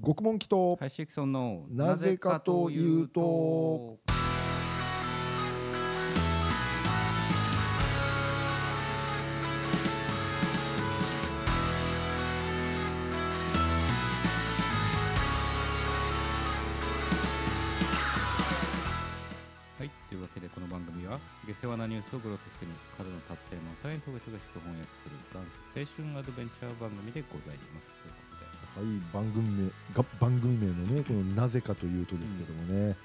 獄門祈祷ハイシェキソンのなぜかというと。はい、というわけでこの番組は下世話なニュースをグロテスクに角の立つテーマをさらにトゲトゲしく翻訳する元祖青春アドベンチャー番組でございますはい番組名が番組名のねこのなぜかというとですけどもね、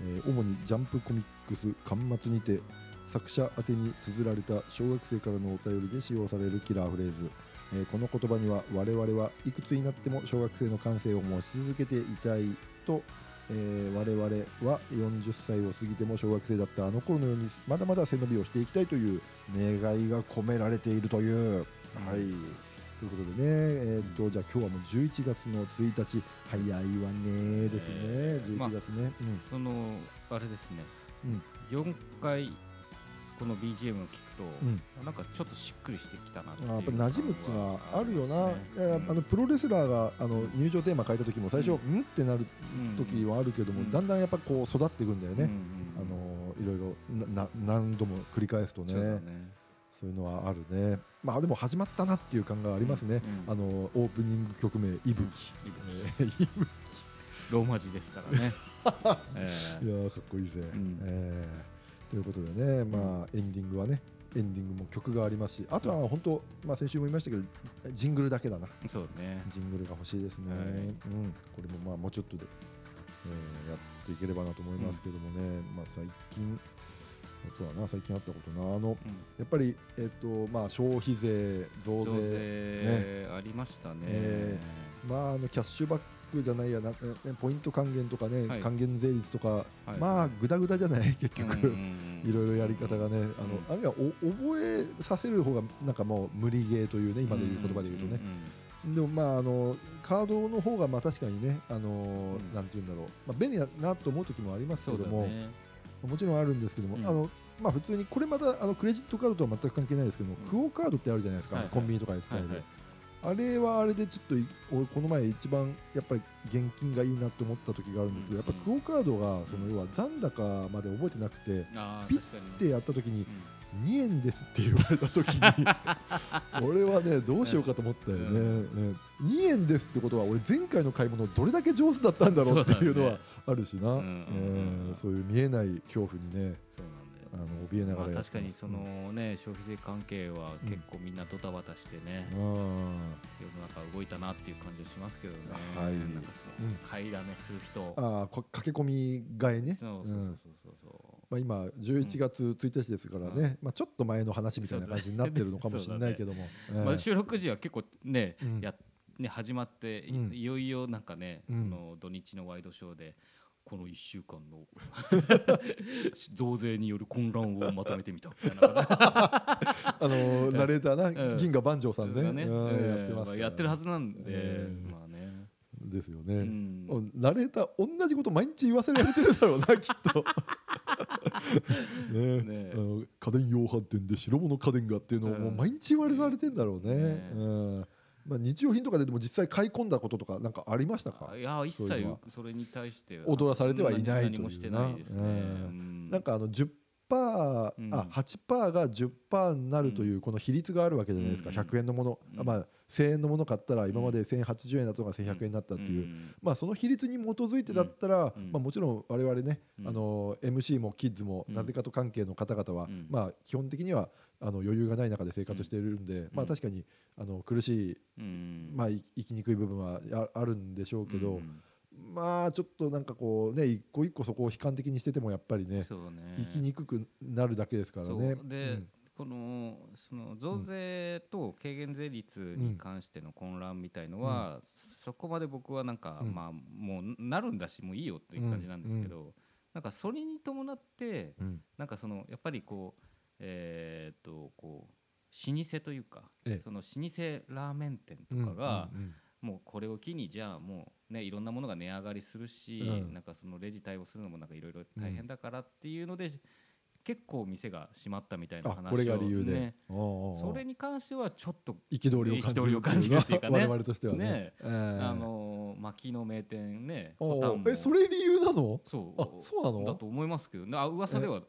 えー主にジャンプコミックス巻末にて作者宛てに綴られた小学生からのお便りで使用されるキラーフレーズ、えーこの言葉には我々はいくつになっても小学生の感性を持ち続けていたいと、えー我々は40歳を過ぎても小学生だったあの頃のようにまだまだ背伸びをしていきたいという願いが込められているという、はいということでね、えーっとじゃあ今日はもう11月の1日早いわねですね、えー11月ね、うん。そのあれですね、うん。4回この BGM を聞くと、うん。なんかちょっとしっくりしてきたなっていうあやっぱ馴染むっていうのはあるよな、ね。えーあのプロレスラーがあの入場テーマ変えた時も最初、ううんってなる時はあるけども、うん。だんだんやっぱこう育っていくんだよね、うんあのいろいろなな何度も繰り返すとねそういうのはあるね。まあでも始まったなっていう感がありますね、うんあのオープニング曲名「いぶき」えーいぶきローマ字ですからね、えいやーかっこいいぜ、ん。えーということでね、まあ、エンディングはねエンディングも曲がありますしあとは本当、まあ、先週も言いましたけどジングルだけだな。ーそうね。ジングルが欲しいですね、はい。うん、これもまあもうちょっとで、えーやっていければなと思いますけどもね、まあ、最近あとはな最近あったことな。あのうん。やっぱり、えっとまあ、消費税増増税税ありましたね、えまあ、あのキャッシュバックじゃないやなえポイント還元とかね、はい。還元税率とか、はい。まあぐだぐだじゃない？結局、いろいろやり方がね、あのあるいはお覚えさせる方がなんかもう無理ゲーというね今で言う言葉で言うとね、でもまああのカードの方がまあ確かにねあの、ん。なんて言うんだろう、まあ、便利だなと思う時もありますけそうだども、ねもちろんあるんですけども、うん。あのまあ普通にこれまたあのクレジットカードとは全く関係ないですけども、うん。クオカードってあるじゃないですか、はいはい。コンビニとかで使える、はいはい。あれはあれでちょっとい俺この前一番やっぱり現金がいいなと思った時があるんですけど、やっぱクオカードがその要は残高まで覚えてなくて、ピッてやった時にうん2円ですって言われた時に 俺はねどうしようかと思ったよね,、うね。2円ですってことは俺前回の買い物どれだけ上手だったんだろうっていうのはあるしな、そういう見えない恐怖にねあの怯えながまあら確かにそのね消費税関係は結構みんなドタバタしてねうん。世の中動いたなっていう感じがしますけどね。はい。なんかそのうん。買いだめする人。ああこ駆け込み買いね。そうそううんそうそう。そうまあ、今11月1日ですからね、うん。まあ、ちょっと前の話みたいな感じになってるのかもしれないけども、ええ。まあ、収録時は結構ね,、うん。やね始まってい,、うん。よいよなんかね、うの土日のワイドショーでこの1週間の 増税による混乱をまとめてみたみたいな。あのナレーターな、うん。銀河万丈さんね。やってますやってるはずなんで、えーまあね、ですよね、うん。ナレーター同じこと毎日言わせられてるだろうな きっと。ね。ね。あの家電量販店で白物家電がっていうのをもう毎日言われられてんだろうね、ね。うん。まあ、日用品とかででも実際買い込んだこととかなんかありましたか？いや一切それに対して踊らされてはいないというな何もしてないですね、うん。うん。なんかあの10%、うん。あ8%が10%になるというこの比率があるわけじゃないですか、うん。100円のもの、うん。まあ、1000円のもの買ったら今まで1080円だったのが1100円になったっていう、ん。まあ、その比率に基づいてだったら、うん。まあ、もちろん我々ね、うん。あの MC もキッズもうん。なぜかと関係の方々は、うん。まあ、基本的にはあの余裕がない中で生活しているんで、まあ、確かにあの苦しい、うん。まあ、い生きにくい部分はああるんでしょうけど、うん。まあちょっとなんかこうね一個一個そこを悲観的にしててもやっぱりね生きにくくなるだけですからね。で、このその増税と軽減税率に関しての混乱みたいのは、そこまで僕はなんか、うん。まあもうなるんだしもういいよっていう感じなんですけど、なんかそれに伴ってなんかそのやっぱりこうえーっとこう老舗というか、ええ。その老舗ラーメン店とかが、もうこれを機にじゃあもうねいろんなものが値上がりするし、うん。なんかそのレジ対応するのもなんかいろいろ大変だからっていうので、結構店が閉まったみたいな話を、ね、あこれが理由で、それに関してはちょっと憤りを感じるっていうかね。我々 としてはね。ねええ。あの薪の名店ねえそれ理由なの？そう。あそうなの？だと思いますけどね。あ噂では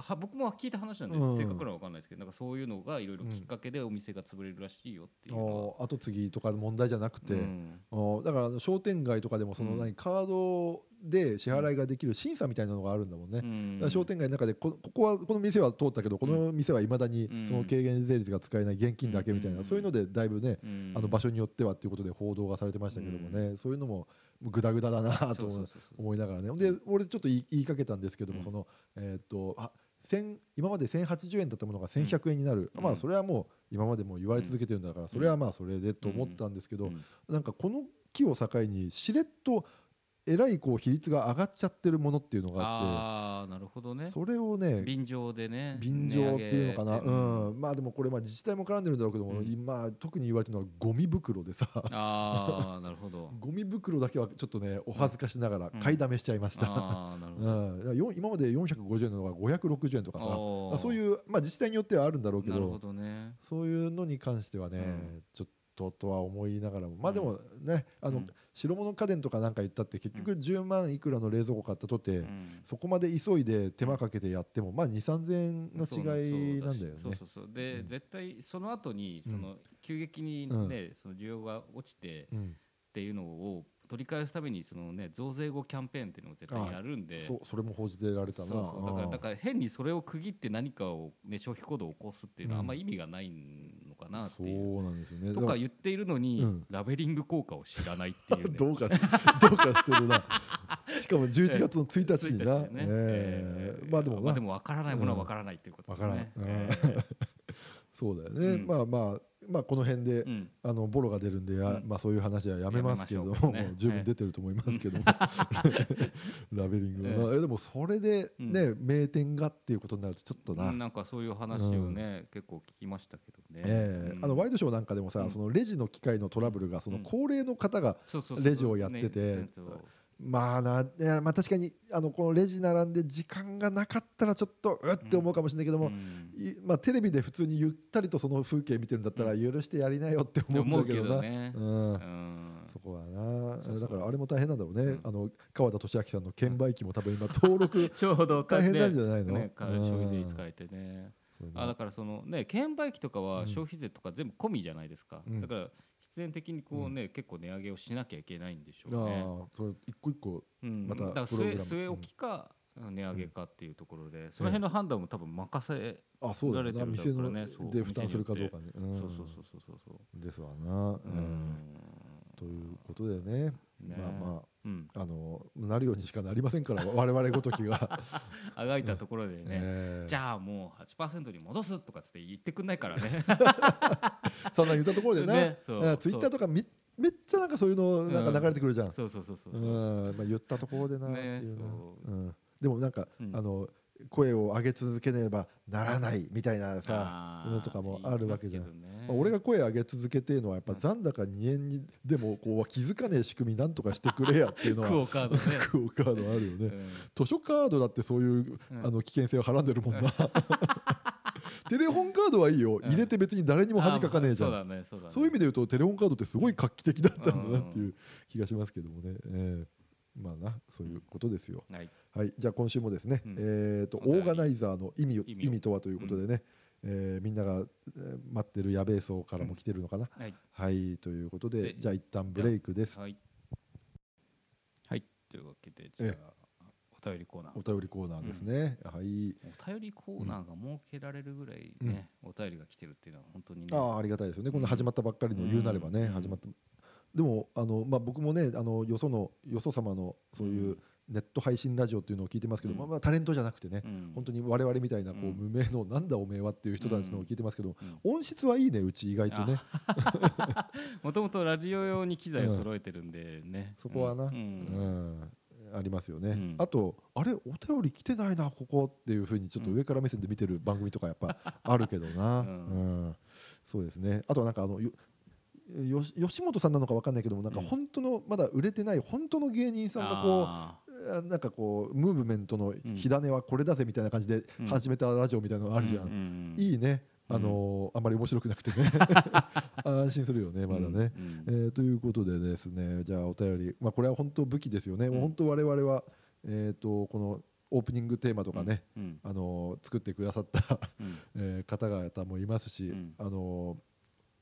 は僕も聞いた話なんで、うん。正確なのは分かんないですけどなんかそういうのがいろいろきっかけでお店が潰れるらしいよっていうのう後継ぎとかの問題じゃなくて、うん。だから商店街とかでもそのうん。何、カードで支払いができる審査みたいなのがあるんだもんね、うん。商店街の中でこここはこの店は通ったけどこの店はいまだにうん。その軽減税率が使えない現金だけみたいな、うん。そういうのでだいぶね、うん。あの場所によってはっていうことで報道がされてましたけどもね、そういうのもグダグダだなと思いながらね。で俺ちょっと言いかけたんですけども、うん。そのえーっとあ1000今まで1080円だったものが1100円になる、うん。まあそれはもう今までも言われ続けてるんだから、それはまあそれでと思ったんですけど、うん。なんかこの木を境にしれっとえらいこう比率が上がっちゃってるものっていうのがあああなるほどね。ってそれをね便乗でね便乗っていうのかな、うん、まあでもこれまあ自治体も絡んでるんだろうけども、うん。今特に言われてるのはゴミ袋でさああなるほど。ゴミ袋だけはちょっとねお恥ずかしながらうん。買いだめしちゃいました、ああなるほうど、ん。だからよ今まで450円のが560円とかさそういう、まあ、自治体によってはあるんだろうけなるほどそういうのに関してはね、うん。ちょっととは思いながらも。まあでもね、あのうん白物家電とかなんか言ったって結局10万いくらの冷蔵庫買ったとて、うん。そこまで急いで手間かけてやってもまあ2 3 0円の違いなんだよね。そうそうそう。で、うん。絶対その後にうん。その急激にうん。ね、その需要が落ちてうん。っていうのを取り返すためにそのね増税後キャンペーンっていうのを絶対やるんで。そうそれも報じてられたな。そうそう。だからうんだから変にそれを区切って何かを、ね、消費行動を起こすっていうのはあんま意味がないのかなっていう。そうなんですよね。とか言っているのに、うん。ラベリング効果を知らないっていう。ね どうかどうかしてるな。しかも11月の1日にな、1日にね。まあでもな。でも分からないものは分からないっていうことわからん、ね。うんえ。ーそうだよね、うん。まあまあまあこの辺で、うん。あのボロが出るんで、まあそういう話はやめますけども、ね。もう十分出てると思いますけども、ラベリングは。な、ええでもそれでね、名店がっていうことになるとちょっとな、うんなんかそういう話をね、結構聞きましたけどね。えあのワイドショーなんかでもさ、うん。そのレジの機械のトラブルがそのうん。高齢の方が、レジをやっててまあないやまあ確かにあのこのレジ並んで時間がなかったらちょっとうって思うかもしれないけども、うん。いまあ、テレビで普通にゆったりとその風景見てるんだったら許してやりなよって思うんだけどな。どね。うん。うん。そこはな。そうだからあれも大変なんだろうね、うん。あの川田俊明さんの券売機も多分今登録 ちょうど大変なんじゃないの、ね、かうん。消費税使えてね。あだからそのね券売機とかうん。は消費税とか全部込みじゃないですか、うん。だから必然的にこうね、結構値上げをしなきゃいけないんでしょうね。それ一個一個うん、まただからプログラム。据え据え置きか、値上げかっていうところで、その辺の判断も多分任せ、あそうだよな慣れてる店のだからねそうで負担するかどうかに、うん。そうそうそうそうそうそう。ですわな、ううんん。ということでねね。まあまうん、ああのなるようにしかなりませんから 我々ごときが、あがいたところでね、ええ。じゃあもう8%に戻すとかつって言ってくんないからね。そんな言ったところでな、ねそうツイッターとかみめっちゃなんかそういうのなんか流れてくるじゃん、そうそうそうそううそう。ん。まあ、言ったところでなってねいうなそう。うん、でもなんか、うん。あの声を上げ続けねばならないみたいなさものとかもあるわけじゃん。ね。まあ俺が声上げ続けてるのはやっぱうん。残高2円にでもこう気づかねえ仕組みなんとかしてくれやっていうのクは オカードね。クオカードあるよね、うん。図書カードだってそういう、うん。あの危険性をはらんでるもんな。テレホンカードはいいよ。入れて別に誰にも恥かかねえじゃん、そういう意味で言うとテレホンカードってすごい画期的だったんだなっていう気がしますけどもね、えーまあなそういうことですよ。はいはい、じゃあ今週もですね、うん。えっとオーガナイザーの意味を意味とはということでね、えーみんなが、えー待ってるやべえ層からも来てるのかな。はい。はいということででじゃあ一旦ブレイクです。はい。はいというわけでじゃあお便りコーナー。お便りコーナーですね。はい。お便りコーナーが設けられるぐらいね、お便りが来てるっていうのは本当にね。ああありがたいですよね。この始まったばっかりの言うなればね、うん始まった。でもあのまあ僕もねあのよそのよそ様のそういううんネット配信ラジオっていうのを聞いてますけど、うん。まあまあタレントじゃなくてね。うん。本当に我々みたいなこううん。無名のなんだおめえはっていう人たちのを聞いてますけど、うん。音質はいいねうち意外とね。もともとラジオ用に機材を揃えてるんでね、そこはな、ううんんありますよね、うん。あとあれお便り来てないなここっていうふうにちょっと上から目線で見てる番組とかやっぱあるけどな、う うん。んそうですね。あとはなんかあのよよ吉本さんなのか分かんないけどもなんかうん。本当のまだ売れてない本当の芸人さんがこあうあなんかこうムーブメントの火種はこれだぜみたいな感じでうん。始めたラジオみたいなのあるじゃん、うんうんうんいいね。あのーあんまり面白くなくてね。安心するよねまだね、うんえーということでですねじゃあお便り、まあ、これは本当武器ですよね、うん。本当我々は、えー、とこのオープニングテーマとかね、うんあのー作ってくださった、うん。えー方々もいますし、うん。あの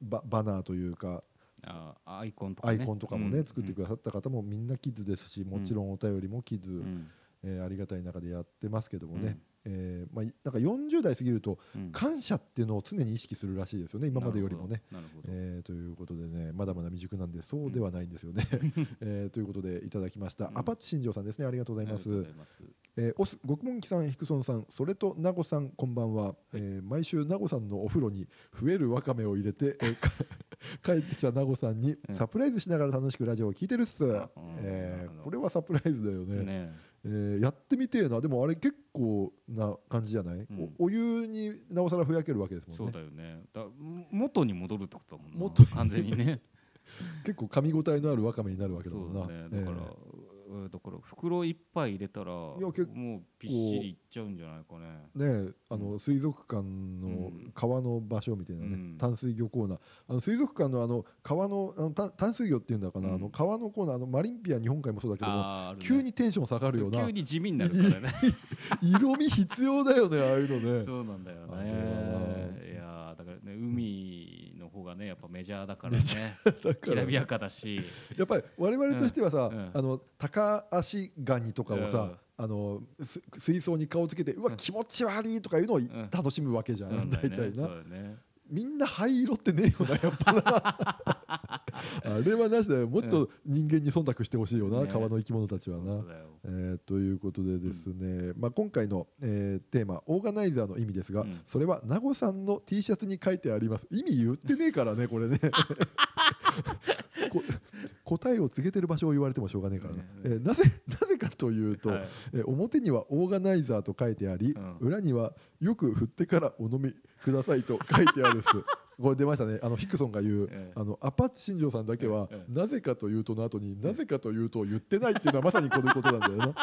バナーというかあアイコンとかね。アイコンとかもね、うん作ってくださった方もみんなキッズですしもちろんお便りもキッズ、うん。えーありがたい中でやってますけどもね、うんえーまあ、いなんか40代過ぎるとうん。感謝っていうのを常に意識するらしいですよね今までよりもね。えーということでねまだまだ未熟なんでそうではないんですよね。えーということでいただきました、うん。アパッチ新庄さんですね。ありがとうございます。ます。えーオス極門木さんヒクソンさんそれとナゴさんこんばんは、えー毎週ナゴさんのお風呂に増えるわかめを入れて、えーか帰ってきたナゴさんにうん。サプライズしながら楽しくラジオを聞いてるっす、あえーこれはサプライズだよね。ねえーやってみてえな。でもあれ結構な感じじゃない、うん。おお湯になおさらふやけるわけですもんね。そうだよね。だ元に戻るってことだもんな。元に。完全にね。結構噛み応えのあるわかめになるわけだもんな。ね。だから、えうんだから袋いっぱい入れたらや結構もうびっしりいっちゃうんじゃないかね。ーねえあの水族館のうん。川の場所みたいなね、うん。淡水魚コーナーあの水族館のあの川のあの淡淡水魚っていうんだかな、うん。あの川のコーナーあのマリンピア日本海もそうだけどね。急にテンション下がるよな。急に地味になるからね。色味必要だよねああいうのね。そうなんだよね。いやーだからね海の方がねやっぱメジャーだからね。きら。らびやかだし。やっぱり我々としてはさ、うん。うん。あの高足ガニとかをさ、うん。あのす水槽に顔つけてうわうん。気持ち悪いとかいうのをん。楽しむわけじゃん、そうだよね。大体な。そうだよねみんな灰色ってねえよなやっぱな。あれはなしだよ。もうちょっと人間に忖度してほしいよな、ね。川の生き物たちはな。えーということでですね、まあ、今回の、えーテーマオーガナイザーの意味ですが、うん。それは名護さんの T シャツに書いてあります。意味言ってねえからねこれね。こ 答えを告げてる場所を言われてもしょうがねえからな、ね。えー。なぜ なぜかというと、はい。えー表にはオーガナイザーと書いてあり、うん。裏にはよく振ってからお飲みくださいと書いてあるっす。これ出ましたね。あのヒクソンが言う、ええあのアパッチ新庄さんだけは、えなぜかというとの後になぜかというとを言ってないっていうのはまさにこういうことなんだよな。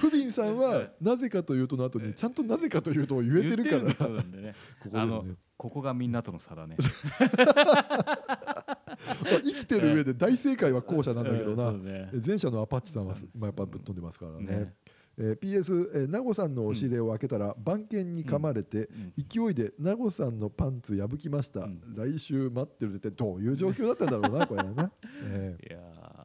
フビンさんはえなぜかというとの後ええにちゃんとなぜかというとを言えてるから。ね。ここね。ここがみんなとの差だね。ま あ 生きてる上で大正解は後者なんだけどな、ね。前者のアパッチさんは、まあ、やっぱぶっ飛んでますからね。ね。えー PS、えー、名護さんの押し入れを開けたら、番犬に噛まれて、うん。勢いで名護さんのパンツ破きました、うん。来週待ってるってどういう状況だったんだろうな これはな、えーいやー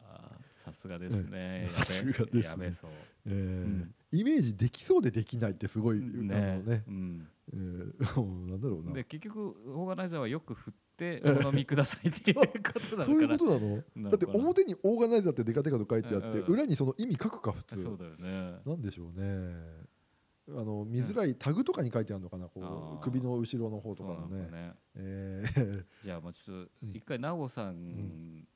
さすがですね。さすがですね。やべそう。えーん。イメージできそうでできないってすごい、あのね。ね、うん。えー なんだろうな。で結局オーガナイザーはよく振ってお飲みくださいっていうことなのかな。そういうことなの？だって表にオーガナイザーってデカデカと書いてあって、うんうん裏にその意味書くか普通。そうだよね。なんでしょうね。あの見づらいタグとかに書いてあるのかなこあうー。首の後ろの方とかのねね。えー。じゃあもうちょっとうん。一回ナゴさん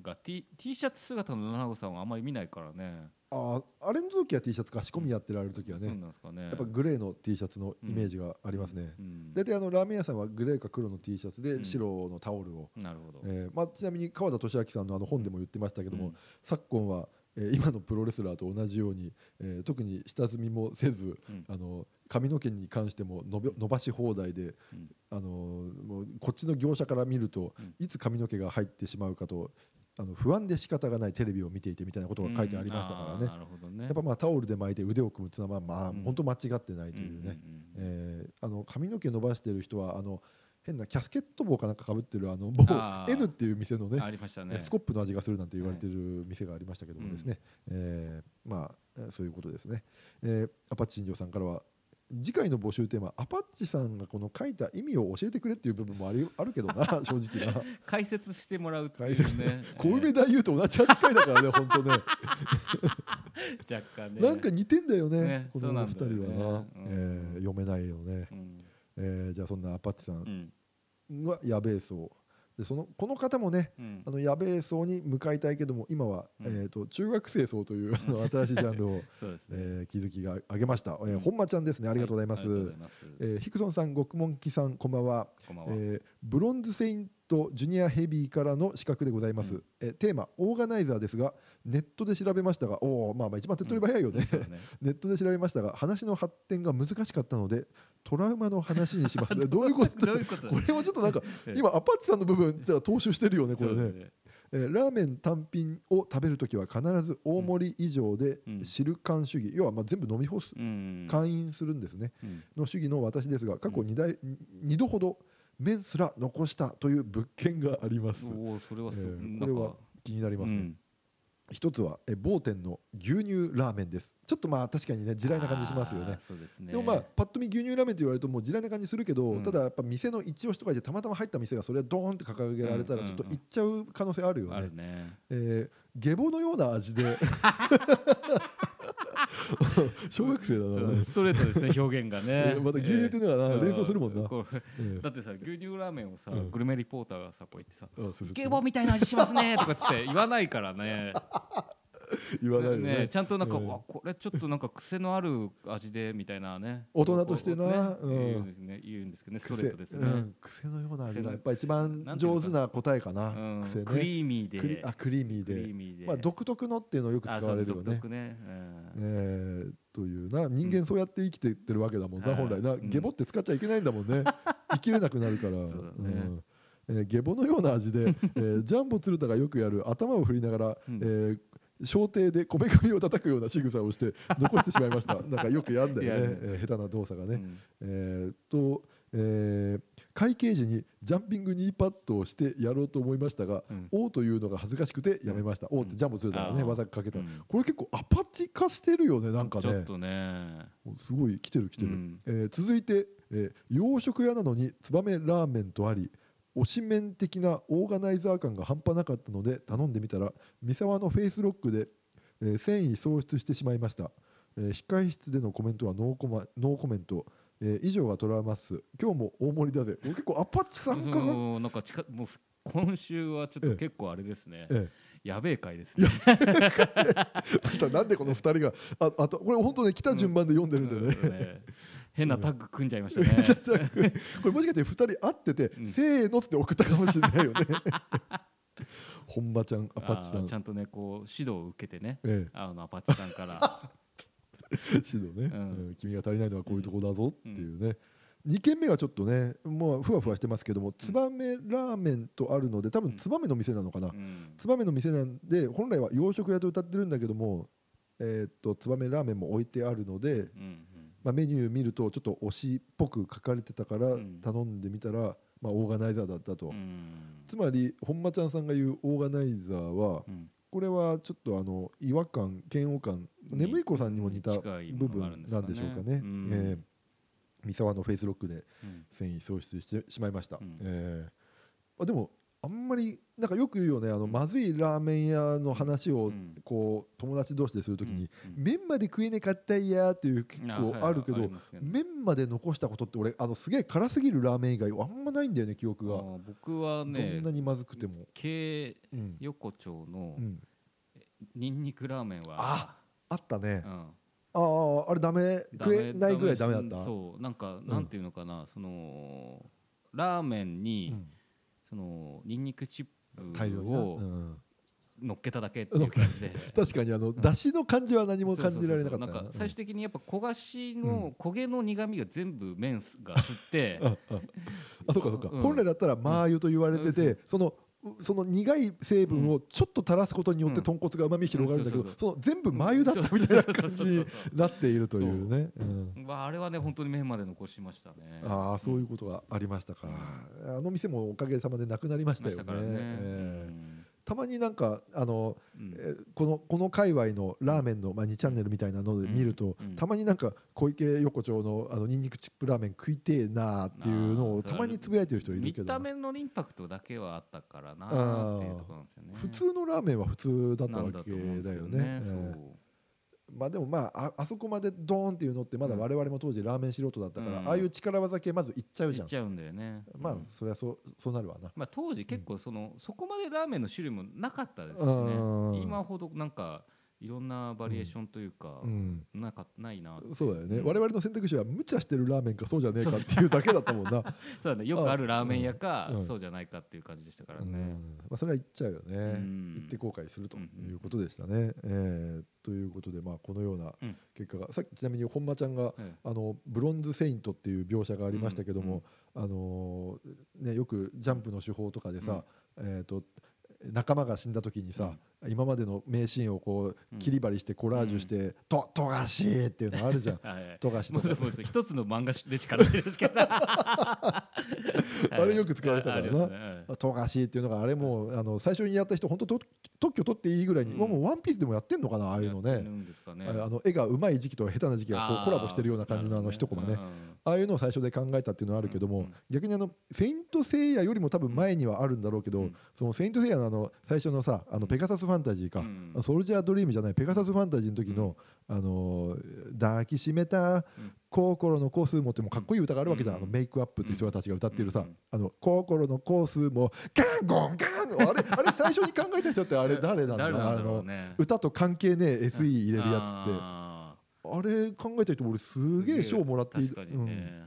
が T, T シャツ姿のナゴさんはあんまり見ないからね。あーあれの時は T シャツか仕込みやってられる時はそうねなんですかね。やっぱグレーの T シャツのイメージがありますね。うん。大体あのラーメン屋さんはグレーか黒の T シャツでうん。白のタオルを。なるほど。えーまあ、ちなみに川田俊明さんのあの本でも言ってましたけども、うん。昨今は、えー今のプロレスラーと同じように、えー特に下積みもせず、うん。あの髪の毛に関しても伸び伸ばし放題で、うん。あのもうこっちの業者から見ると、うん。いつ髪の毛が入ってしまうかとあの不安で仕方がないテレビを見ていてみたいなことが書いてありましたからね。なるほどね。やっぱまあタオルで巻いて腕を組むっていうのはまあ、本当間違ってないというね、えーあの髪の毛伸ばしてる人はあの変なキャスケット帽かなんかかぶってるあの某 N っていう店のねありましたね。スコップの味がするなんて言われてる店がありましたけどもですね、えーまあえーそういうことですね、えーアパッチ新庄さんからは次回の募集テーマアパッチさんがこの書いた意味を教えてくれっていう部分もありあるけどな 正直な。解説してもらうっていうね。小梅太夫と同じ扱いだからね本当ね。えー若干ね。なんか似てんだよねねこのお二人は。な、うん。えー読めないよね、うん。えーじゃあそんなアパッチさうん。んがやべえそうでそのこの方もねうん。あのやべえ層に向かいたいけども今は、うん。えー、と中学生層という 新しいジャンルを、ね。えー気づきがあげました、えーうん。本間ちゃんですね。ありがとうございます、はいます。えーヒクソンさん極門記さんこんばんは、こんばんは。えーブロンズセイントジュニアヘビーからの資格でございます、うん。えーテーマオーガナイザーですがネットで調べましたがおおまあまあ一番手っ取り早いようだね。ネットで調べましたが話の発展が難しかったのでトラウマの話にしますね。どういうこと？どういうこと？これもちょっとなんかええ。今アパッチさんの部分じゃあ踏襲してるよねこれね。えーラーメン単品を食べるときは必ず大盛り以上でうん。汁感主義、要はまあ全部飲み干す。うん。会員するんですね。うん。の主義の私ですが過去 2, 台、2度ほど麺すら残したという物件があります。おおそれはえーこれは気になりますね、うん一つはえ某店の牛乳ラーメンです。ちょっとまあ確かにね地雷な感じしますよね。そうですね。でもまあパッと見牛乳ラーメンと言われるともう地雷な感じするけど、うん。ただやっぱ店の一押しとかでたまたま入った店がそれをドーンって掲げられたらうんちょっと行っちゃう可能性あるよね、あるね。えー下ボのような味で 小学生だな、ストレートですね 表現がね。えーまた牛乳っていうのが連想するもんな、だってさ牛乳ラーメンをさ、うん。グルメリポーターがさこう言ってさゲボみたいな味しますねとかつって言わないからね 言わないよね。ねちゃんとなんか、うん。わこれちょっとなんか癖のある味でみたいなね。大人としてな。ねうん。言うんですけどね。ストレートですよね、うん。癖のような味がやっぱり一番上手な答えかな、うん。癖ね。クリーミーで。クリあクリーミーで。まあ、独特のっていうのをよく使われるよね。ね、うん。えーというな。人間そうやって生きてってるわけだもんな、はい本来な、うん。ゲボって使っちゃいけないんだもんね。生きれなくなるから、そうん。えーゲボのような味で、えージャンボ鶴田がよくやる頭を振りながら、うん。えー小艇でこめかみを叩くような仕草をして 残してしまいました。なんかよくやんだよね。えー下手な動作がね、うん。えーと、えー会計時にジャンピングニーパッドをしてやろうと思いましたが、うん。おーというのが恥ずかしくてやめました、おーってジャンボするからねあー。技かけた、うん。これ結構アパッチ化してるよねなんかね。ちょっとね。すごい来てる来てる、うん。えー続いて、えー洋食屋なのにツバメラーメンとあり推しメン的なオーガナイザー感が半端なかったので頼んでみたら三沢のフェイスロックで、えー繊維喪失してしまいました、えー控室でのコメントはノーコマノーコメント、えー以上がトラウマっす。今日も大盛りだぜ。結構アパッチ参加が、そうなんか近もう今週はちょっええ。と結構あれですね、えやべえ回ですね。え、なんでこの2人が？ああとこれ本当ね来た順番で読んでるんでね、うんね変なタッグ組んじゃいましたね。これもしかして2人会ってて、うん。せーのって送ったかもしれないよね。本場ちゃんアパッチさん。ちゃんとねこう指導を受けてね。えあのアパッチさんから。え、指導ね、うん。うん君が足りないのはこういうところだぞっていうね、2軒目はちょっとねもうふわふわしてますけどもツバメラーメンとあるので多分ツバメの店なのかな、うん。ツバメの店なんで本来は洋食屋と歌ってるんだけどもえーっとツバメラーメンも置いてあるので、うんまあ、メニュー見るとちょっと推しっぽく書かれてたからうん。頼んでみたら、まあ、オーガナイザーだったと、うん。うんつまり本間ちゃんさんが言うオーガナイザーはうん。これはちょっとあの違和感嫌悪感眠い子さんにも似た部分なんでしょうかね。うん。えー三沢のフェイスロックでうん。繊維喪失してしまいました、うん。えー。あでもあんまりなんかよく言うよねあのまずいラーメン屋の話をうん。こう友達同士でするときに、うん。うん。麺まで食えねかったいやーっていう結構あるけどはいはいりますけど。麺まで残したことって俺あのすげえ辛すぎるラーメン以外あんまないんだよね記憶が、僕はどねんなにまずくても、京うん横丁のうん。ニンニクラーメンはああったね、うん。あああれダメ食えないぐらいダメだった？そうなんかんなんていうのかな、そのラーメンに、うんそのニンニクチッ大量にな。をうん。乗っけただけっていう感じで。確かにあの出汁の感じは何も感じられなかった最終的的にやっぱ焦がしのうん。焦げの苦味が全部麺が吸って、あああ。そうかそうか、うん。本来だったらマー油と言われてて、うん。そのうその苦い成分をちょっと垂らすことによってうん豚骨がうまみ広がるんだけど、うんその全部マー油だったみたいな感じになっているというね。うん。まあ、あれはね本当に麺まで残しましたね。ああそういうことがありましたか、あの店もおかげさまでなくなりましたよねたまになんかあの、うん。えーこのこの界隈のラーメンの、まあ、2チャンネルみたいなので見ると、うん。うん。たまになんか小池横丁のあのニンニクチップラーメン食いてえなーっていうのをたまにつぶやいてる人いる見けど。た目のインパクトだけはあったからなあーっていうところなんですよね。普通のラーメンは普通だったわけだよね。えーまあでもまあああそこまでドーンっていうのってまだ我々も当時ラーメン素人だったから、うん。ああいう力技系まずいっちゃうじゃん。いっ。ちゃうんだよね。まあうん。それはそうそうなるわな。まあ、当時結構その、そこまでラーメンの種類もなかったですしね。うん。今ほどなんかいろんなバリエーションというか、うん。なんかないなそうだよね、ん。我々の選択肢は無茶してるラーメンかそうじゃねえかっていうだけだったもんな、そうだね。よくあるラーメン屋か、うん。うん。そうじゃないかっていう感じでしたからね、うん。まあ、それは言っちゃうよね、うん。言って後悔するとうんうんいうことでしたね。えーということで、まあ、このようなうん。結果が、さっきちなみに本間ちゃんがえあのブロンズ・セイントっていう描写がありましたけども、あのーね、よくジャンプの手法とかでさ、えー、と仲間が死んだ時にさ、今までの名シーンをこうん。う切り張りしてコラージュして「と富樫!」っていうのあるじゃん。とか。うでもそう一つの漫画でしかないですけど。あ あれよく使われたからな。な富樫っていうのがあれもうあの最初にやった人本当と特許取っていいぐらいに、うん。もうワンピースでもやってんのかなああいうのね。ね。ああの絵がうまい時期と下手な時期がこうコラボしてるような感じのあの一コマねああいうのを最初で考えたっていうのはあるけども、うんうん逆にあのセイント・セイヤよりも多分前にはあるんだろうけど、うん。そのセイント・セイヤのあの最初のさあのペガサスファンタジーか、うん。ソルジャー・ドリームじゃないペガサスファンタジーの時の、あのー抱きしめたうん。心のコスモってもうかっこいい歌があるわけじゃん、うん。あのメイクアップっていう人たちが歌ってるさ、うん。あの心のコスモガンゴンガンあれあれ最初に考えた人ってあれ誰なんだ？あのろうね。歌と関係ねえ SE 入れるやつって。ああれ考えた人俺すーげえ賞もらってい確かにね、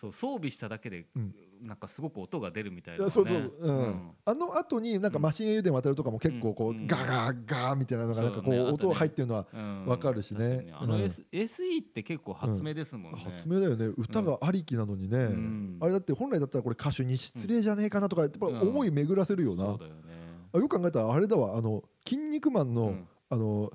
そう装備しただけで、うん。なんかすごく音が出るみたいいな、ね、やそうそう、うん。うん。あの後になんかマシンエ油田渡るとかも結構こう、うん。ガガーガーみたいなのがなんかこう音が入ってるのはうん。わかるしね。あの、うん。S SE って結構発明ですもんね、発明だよね。歌がありきなのにね、ん。あれだって本来だったらこれ歌手に失礼じゃねえかなとかやっぱうん。思い巡らせるよな、そうだよね。あよく考えたらあれだわ。あの「筋肉マンの」うん。あの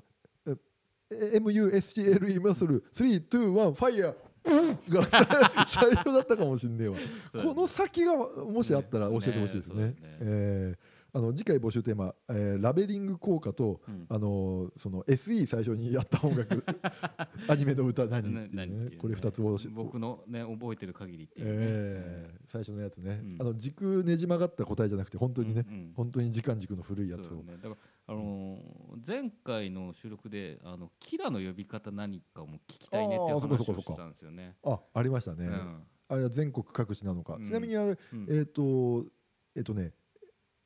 え MUSCLE マッスル321ファイヤーが 最初だったかもしんねえわ。この先がもしあったら教えてほしいですね。ね。えーあの次回募集テーマ、えーラベリング効果と、うん。あのその SE 最初にやった音楽 アニメの歌何？ね何ね。これ2つをし僕のね覚えてる限りっていうね、えー最初のやつね、うん。あの軸ねじ曲がった答えじゃなくて本当にね、うんうん。本当に時間軸の古いやつを、ね、だから、あのー前回の収録であのキラの呼び方何かも聞きたいねって話をしたんですよね。あありましたね、うん。あれは全国各地なのか、うん。ちなみにあれ、うん。えっ、とえっ、とねえ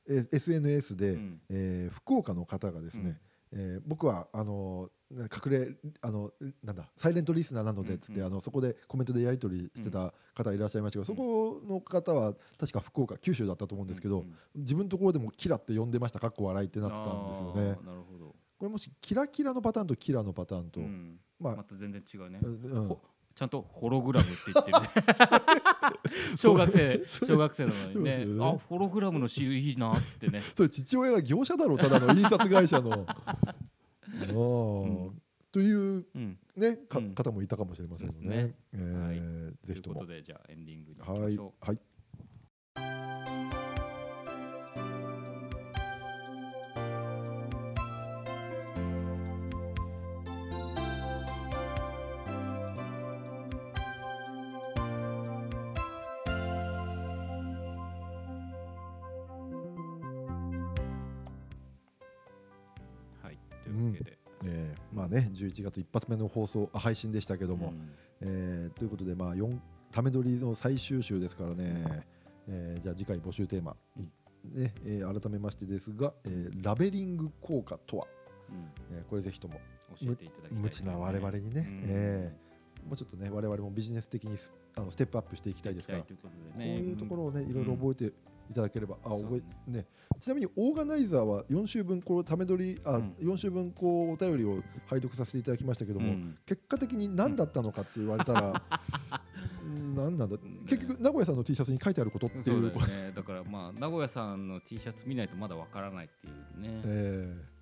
SNS で、うん。えー福岡の方がですね、えー僕はあの隠れあのなんだサイレントリスナーなのでっつって、うん。うんあのそこでコメントでやり取りしてた方いらっしゃいましたけど、そこの方は確か福岡九州だったと思うんですけど、うんうん自分のところでもキラって呼んでましたかっこ笑いってなってたんですよね。なるほど。これもしキラキラのパターンとキラのパターンと、うん。まあ、また全然違うね。うん。ほちゃんとホログラムって言ってるね。小学生小学生なのにねねあホログラムのシールいいなっつってね。それ父親が業者だろうただの印刷会社の。あーんといううん。ね、かうん方もいたかもしれませんのですねね。えーとぜひともいうこと。でじゃあエンディングに行きはいましょう。はい。はい。ね、11月一発目の放送あ配信でしたけども、うん。えーということでまあ四ため撮りの最終週ですからね。えーじゃあ次回募集テーマ、ねえー改めましてですが、えーラベリング効果とは、うん。えーこれぜひとも教えていただきたい無知な我々にね、うん。えーもうちょっとね我々もビジネス的にスあのステップアップしていきたいですから、こういうところをね、いろいろ覚えていただければ、あ覚えね。ちなみにオーガナイザーは4週分こうため撮りあ、うん。4週分こうお便りを拝読させていただきましたけども、うん。結果的に何だったのかって言われたら、うん何なんだ？結局名古屋さんの T シャツに書いてあることってそいう。うだよね。だからまあ名古屋さんの T シャツ見ないとまだわからないっていうね、えー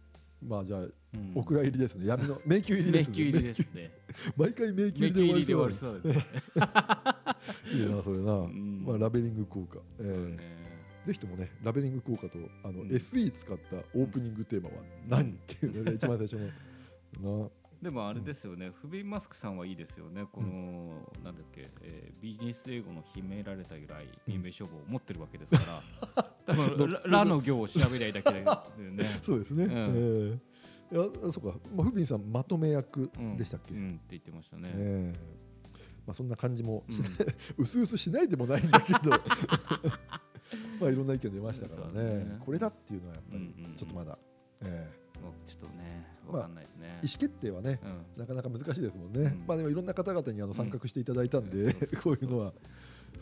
まあじゃあ、うん。お蔵入りですね。闇の迷宮入りで すね。迷宮入りですね。毎回迷宮入りでで終わりそうだよね。いいなそれな、ん。まあ、ラベリング効果、えーねぜひともねラベリング効果とあの、うん。SE 使ったオープニングテーマは何、っていうのが一番最初の。なでもあれですよね、フビンマスクさんはいいですよね、この、なんだっけ、えービジネス英語の秘められたぐらい、民名処方を持ってるわけですから、多分ララの行を調べりゃいいだけだよね。そうですね、んえー。いやあそうか、まあ、フビンさんまとめ役うん。でしたっけ、うんって言ってましたね。ええまあ、そんな感じもし、うん。うすうすしないでもないんだけどまあいろんな意見出ましたからね。ね。これだっていうのはやっぱりうんうんうん。ちょっとまだ、ええ。もうちょっとねまあわかんないですね、意思決定はねうん。なかなか難しいですもんね、うん。まあでもいろんな方々にあの参画していただいたんで、こういうのは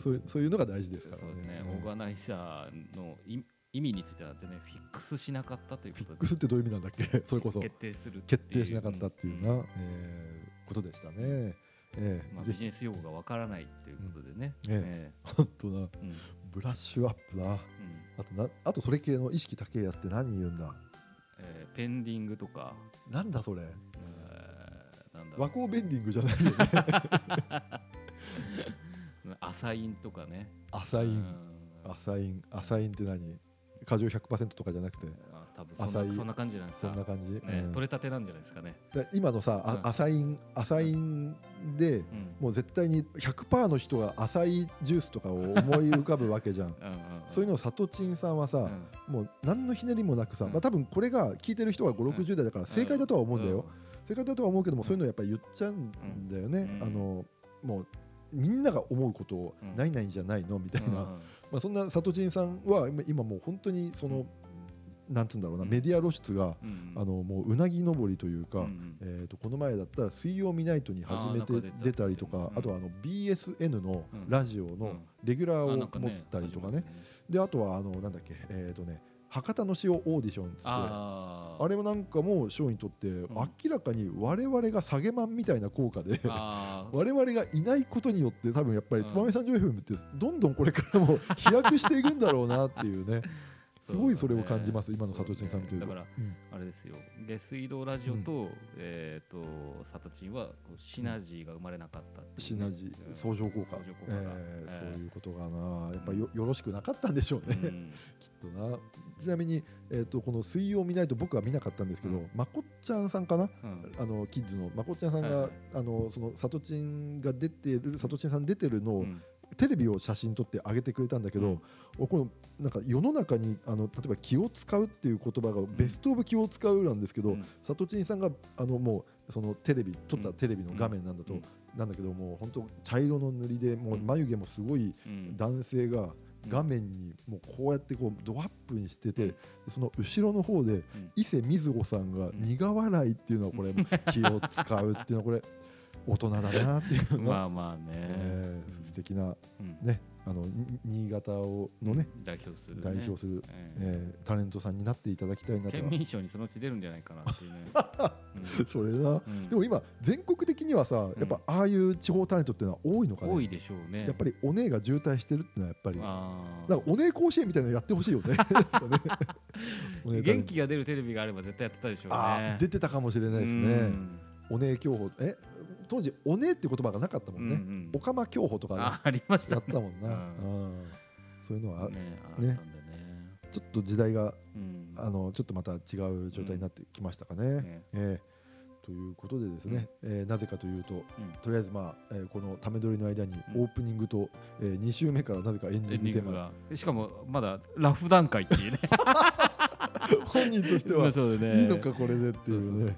そういうそういうのが大事ですからね。ね、オーガナイザーの意意味については全然フィックスしなかったということで。フィックスってどういう意味なんだっけ？それこそ。決定する決定しなかったっていうな、ん。えーことでしたね。ええ。まあ、ビジネス用語がわからないっていうことでね、ええ。本当なえうんブラッシュアップな。うん。あとなあとそれ系の意識高いやつって何言うんだ？えーペンディングとか、なんだそれ？えーなんだ和光ベンディングじゃないよね。アサインとかね。アサイン。うん。アサイン。アサインって何？過剰100%とかじゃなくて。あ多分そんなそんな感じなんですか？そんな感じ、ねうん。取れたてなんじゃないですかね、で今のさ、あうん。アサインアサインでうん。もう絶対に100%の人がアサイジュースとかを思い浮かぶわけじゃん。そういうのをサトチンさんはさ、うん。もう何のひねりもなくさ、うん。まあ多分これが聞いてる人が5、60代だから正解だとは思うんだよ、正解だとは思うけども、そういうのやっぱり言っちゃうんだよね、うん。あのもうみんなが思うことをうん。ないないんじゃないのみたいな、まあ、そんなサトチンさんは今今もう本当にその、なんつうんだろうな、うん。メディア露出が、うん。あのもううなぎ登りというか、うんうん。えー、とこの前だったら「水曜ミナイト」に初めて出たりとかうんあとはあの BSN のうん。ラジオのうん。レギュラーを持ったりとかね。であとはあのなんだっけえっ、とね博多の塩オーディションっつってあれもなんかも賞にとって明らかに我々が下げマンみたいな効果で 我々がいないことによって多分やっぱりうん。燕三条 FM ってどんどんこれからも飛躍していくんだろうなっていうねすごいそれを感じます、ね。今の佐藤慎さんと。いうとだからうんあれですよ。下水道ラジオと、えっ、とサトチンはシナジーが生まれなかったっね、シナジーうん。相乗効果。えーえー。そういうことがな。やっぱよよろしくなかったんでしょうね、うん。きっとな。ちなみに、えー、とこの水曜見ないと僕は見なかったんですけど、うん。まこっちゃんさんかな？うん。あのキッズの。まこっちゃんさんが、はいはい。あのそのさとちんが出てるさとちんさん出てるのを、うんテレビを写真撮って上げてくれたんだけど、うん。おこのなんか世の中にあの例えば気を使うっていう言葉がベストオブ気を使うなんですけど、うん。さとちんさんがあのもうそのテレビ撮ったテレビの画面なんだと、うん。なんだけどもう本当茶色の塗りでもううん。眉毛もすごいうん。男性が画面にもうこうやってこうドアップにしてて、その後ろの方で伊勢瑞穂さんが苦笑いっていうのはこれ 気を使うっていうのはこれ大人だなっていうまあまあね、えー素敵なうん。ねあのに新潟をのね代表する、ね、代表する、ええ。ータレントさんになっていただきたいなとは。県民賞にそのうち出るんじゃないかなっていうね、それな。でも今全国的にはさやっぱああいう地方タレントっていうのは多いのかね。多いでしょうね。やっぱりお姉が渋滞してるっていうのはやっぱり。あなんかお姉甲子園みたいなのやってほしいよ ね。元気が出るテレビがあれば絶対やってたでしょうね。出てたかもしれないですうねん。お姉競歩え当時お姉って言葉がなかったもんね、うんうん。おかま競歩とかね。あありましたやってたもんな、ううん。そういうのは、ねね。ちょっと時代がうん。あのちょっとまた違う状態になってきましたかね。ね。えーということでですね、えーなぜかというと、うん。とりあえず、まあえーこのため撮りの間にうん。オープニングと、え2週目からなぜかエンデエィングテーマ。しかもまだラフ段階っていうね。本人としては。いいのかこれでっていうね。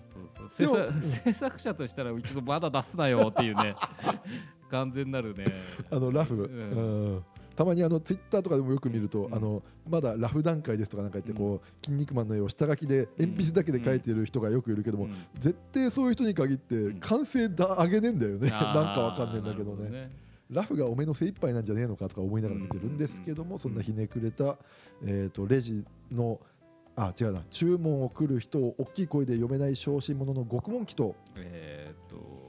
制作制作者としたら一度まだ出すなよっていうね 完全なるね。あのラフ、ん。うん。たまにあのツイッターとかでもよく見ると、うん。あのまだラフ段階ですとかなんか言ってこう、筋肉マンの絵を下書きで鉛筆だけで描いてる人がよくいるけども、うん。絶対そういう人に限ってん。完成だ上げねえんだよね、なんかわかんねえんだけどね。ほラフがお目の精一杯なんじゃねえのかとか思いながら見てるんですけども、そんなひねくれた、えー、とレジのあ違うな。注文を来る人を大きい声で読めない小心者の獄門記と。えーっと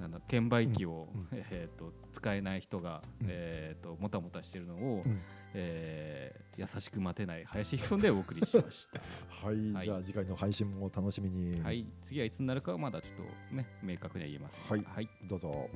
なんだ券売機を、うんえーっと使えない人が、うん。えーっともたもたしてるのを、うん。えー優しく待てない林ひとんでお送りしました。はい、はい。じゃあ次回の配信もお楽しみに、はい、次はいつになるかはまだちょっとね明確には言えます。はい。はい。どうぞ。はい